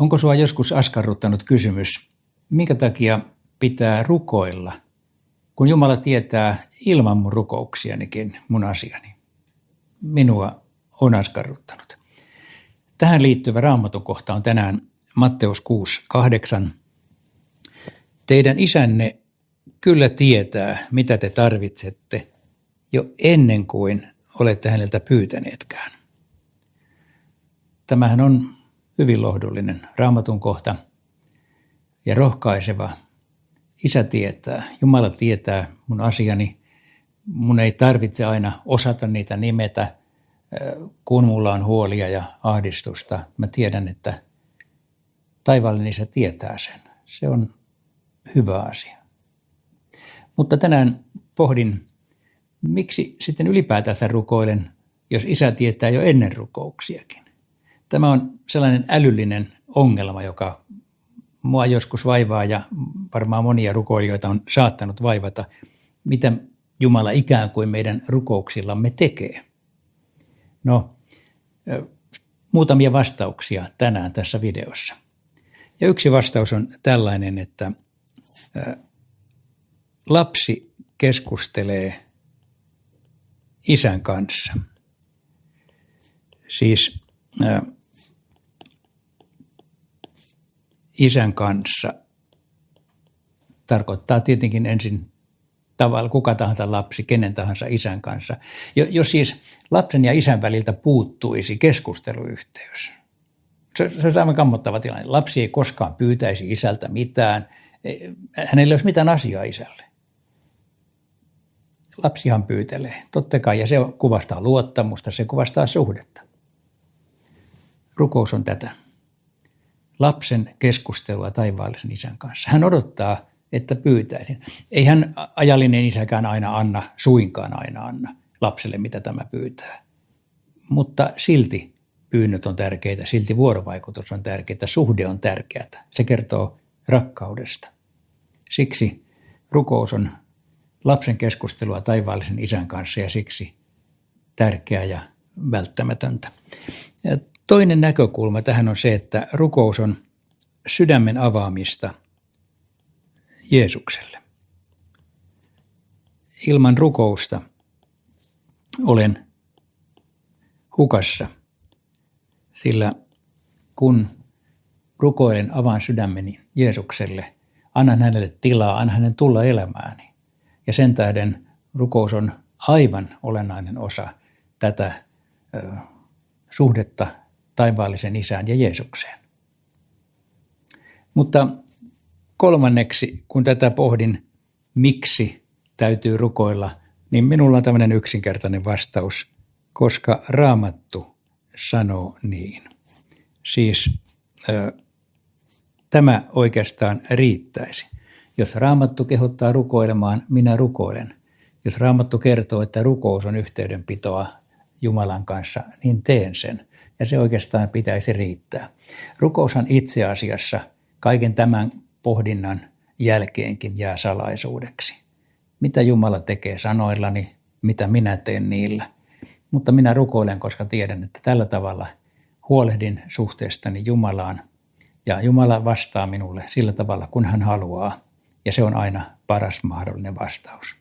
Onko sinua joskus askarruttanut kysymys, minkä takia pitää rukoilla, kun Jumala tietää ilman mun rukouksianikin mun asiani? Minua on askarruttanut. Tähän liittyvä raamatukohta on tänään Matteus 6, 8. Teidän isänne kyllä tietää, mitä te tarvitsette jo ennen kuin olette häneltä pyytäneetkään. Tämähän on hyvin lohdullinen raamatun kohta ja rohkaiseva. Isä tietää, Jumala tietää mun asiani. Mun ei tarvitse aina osata niitä nimetä, kun mulla on huolia ja ahdistusta. Mä tiedän, että taivaallinen isä tietää sen. Se on hyvä asia. Mutta tänään pohdin, miksi sitten ylipäätänsä rukoilen, jos isä tietää jo ennen rukouksiakin. Tämä on sellainen älyllinen ongelma, joka mua joskus vaivaa ja varmaan monia rukoilijoita on saattanut vaivata, mitä Jumala ikään kuin meidän rukouksillamme tekee. No, muutamia vastauksia tänään tässä videossa. Ja yksi vastaus on tällainen, että lapsi keskustelee isän kanssa. Siis isän kanssa tarkoittaa tietenkin ensin tavalla kuka tahansa lapsi, kenen tahansa isän kanssa. Jos siis lapsen ja isän väliltä puuttuisi keskusteluyhteys, se, se on aivan kammottava tilanne. Lapsi ei koskaan pyytäisi isältä mitään. Hänellä ei olisi mitään asiaa isälle. Lapsihan pyytelee, totta kai, ja se kuvastaa luottamusta, se kuvastaa suhdetta. Rukous on tätä lapsen keskustelua taivaallisen isän kanssa. Hän odottaa, että pyytäisin. Ei hän ajallinen isäkään aina anna, suinkaan aina anna lapselle, mitä tämä pyytää. Mutta silti pyynnöt on tärkeitä, silti vuorovaikutus on tärkeää, suhde on tärkeää. Se kertoo rakkaudesta. Siksi rukous on lapsen keskustelua taivaallisen isän kanssa ja siksi tärkeää ja välttämätöntä. Toinen näkökulma tähän on se, että rukous on sydämen avaamista Jeesukselle. Ilman rukousta olen hukassa, sillä kun rukoilen, avaan sydämeni Jeesukselle, annan hänelle tilaa, annan hänen tulla elämääni. Ja sen tähden rukous on aivan olennainen osa tätä ö, suhdetta taivaallisen isään ja Jeesukseen. Mutta kolmanneksi, kun tätä pohdin, miksi täytyy rukoilla, niin minulla on tämmöinen yksinkertainen vastaus, koska raamattu sanoo niin. Siis ö, tämä oikeastaan riittäisi. Jos raamattu kehottaa rukoilemaan, minä rukoilen. Jos raamattu kertoo, että rukous on yhteydenpitoa Jumalan kanssa, niin teen sen ja se oikeastaan pitäisi riittää. Rukoushan itse asiassa kaiken tämän pohdinnan jälkeenkin jää salaisuudeksi. Mitä Jumala tekee sanoillani, mitä minä teen niillä. Mutta minä rukoilen, koska tiedän, että tällä tavalla huolehdin suhteestani Jumalaan ja Jumala vastaa minulle sillä tavalla, kun hän haluaa. Ja se on aina paras mahdollinen vastaus.